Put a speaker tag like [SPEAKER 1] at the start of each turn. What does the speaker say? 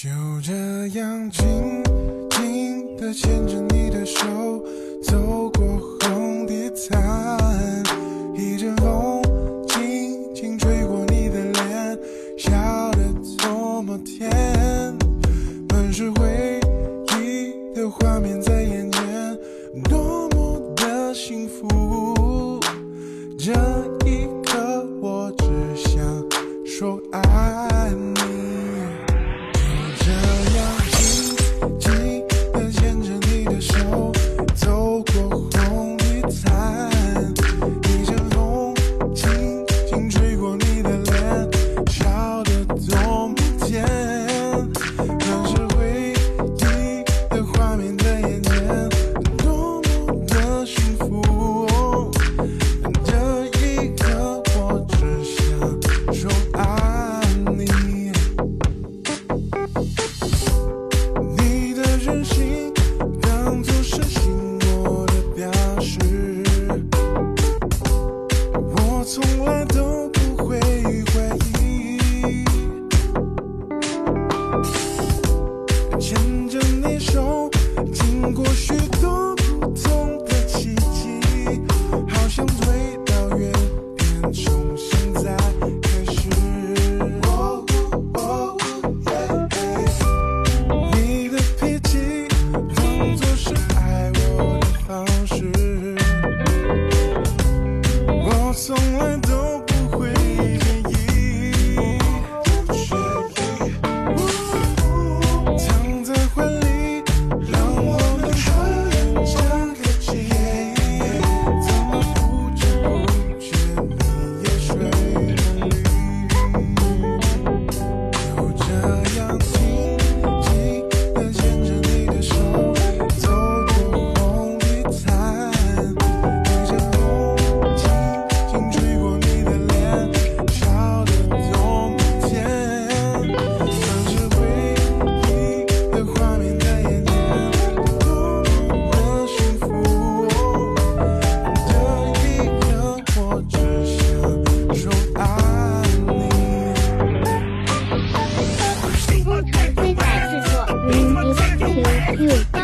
[SPEAKER 1] 就这样静静的牵着你的手走过红地毯一阵风轻轻吹过你的脸笑的多么甜。满是回忆的画面在眼前多么的幸福。这一刻我只想说爱。
[SPEAKER 2] 月。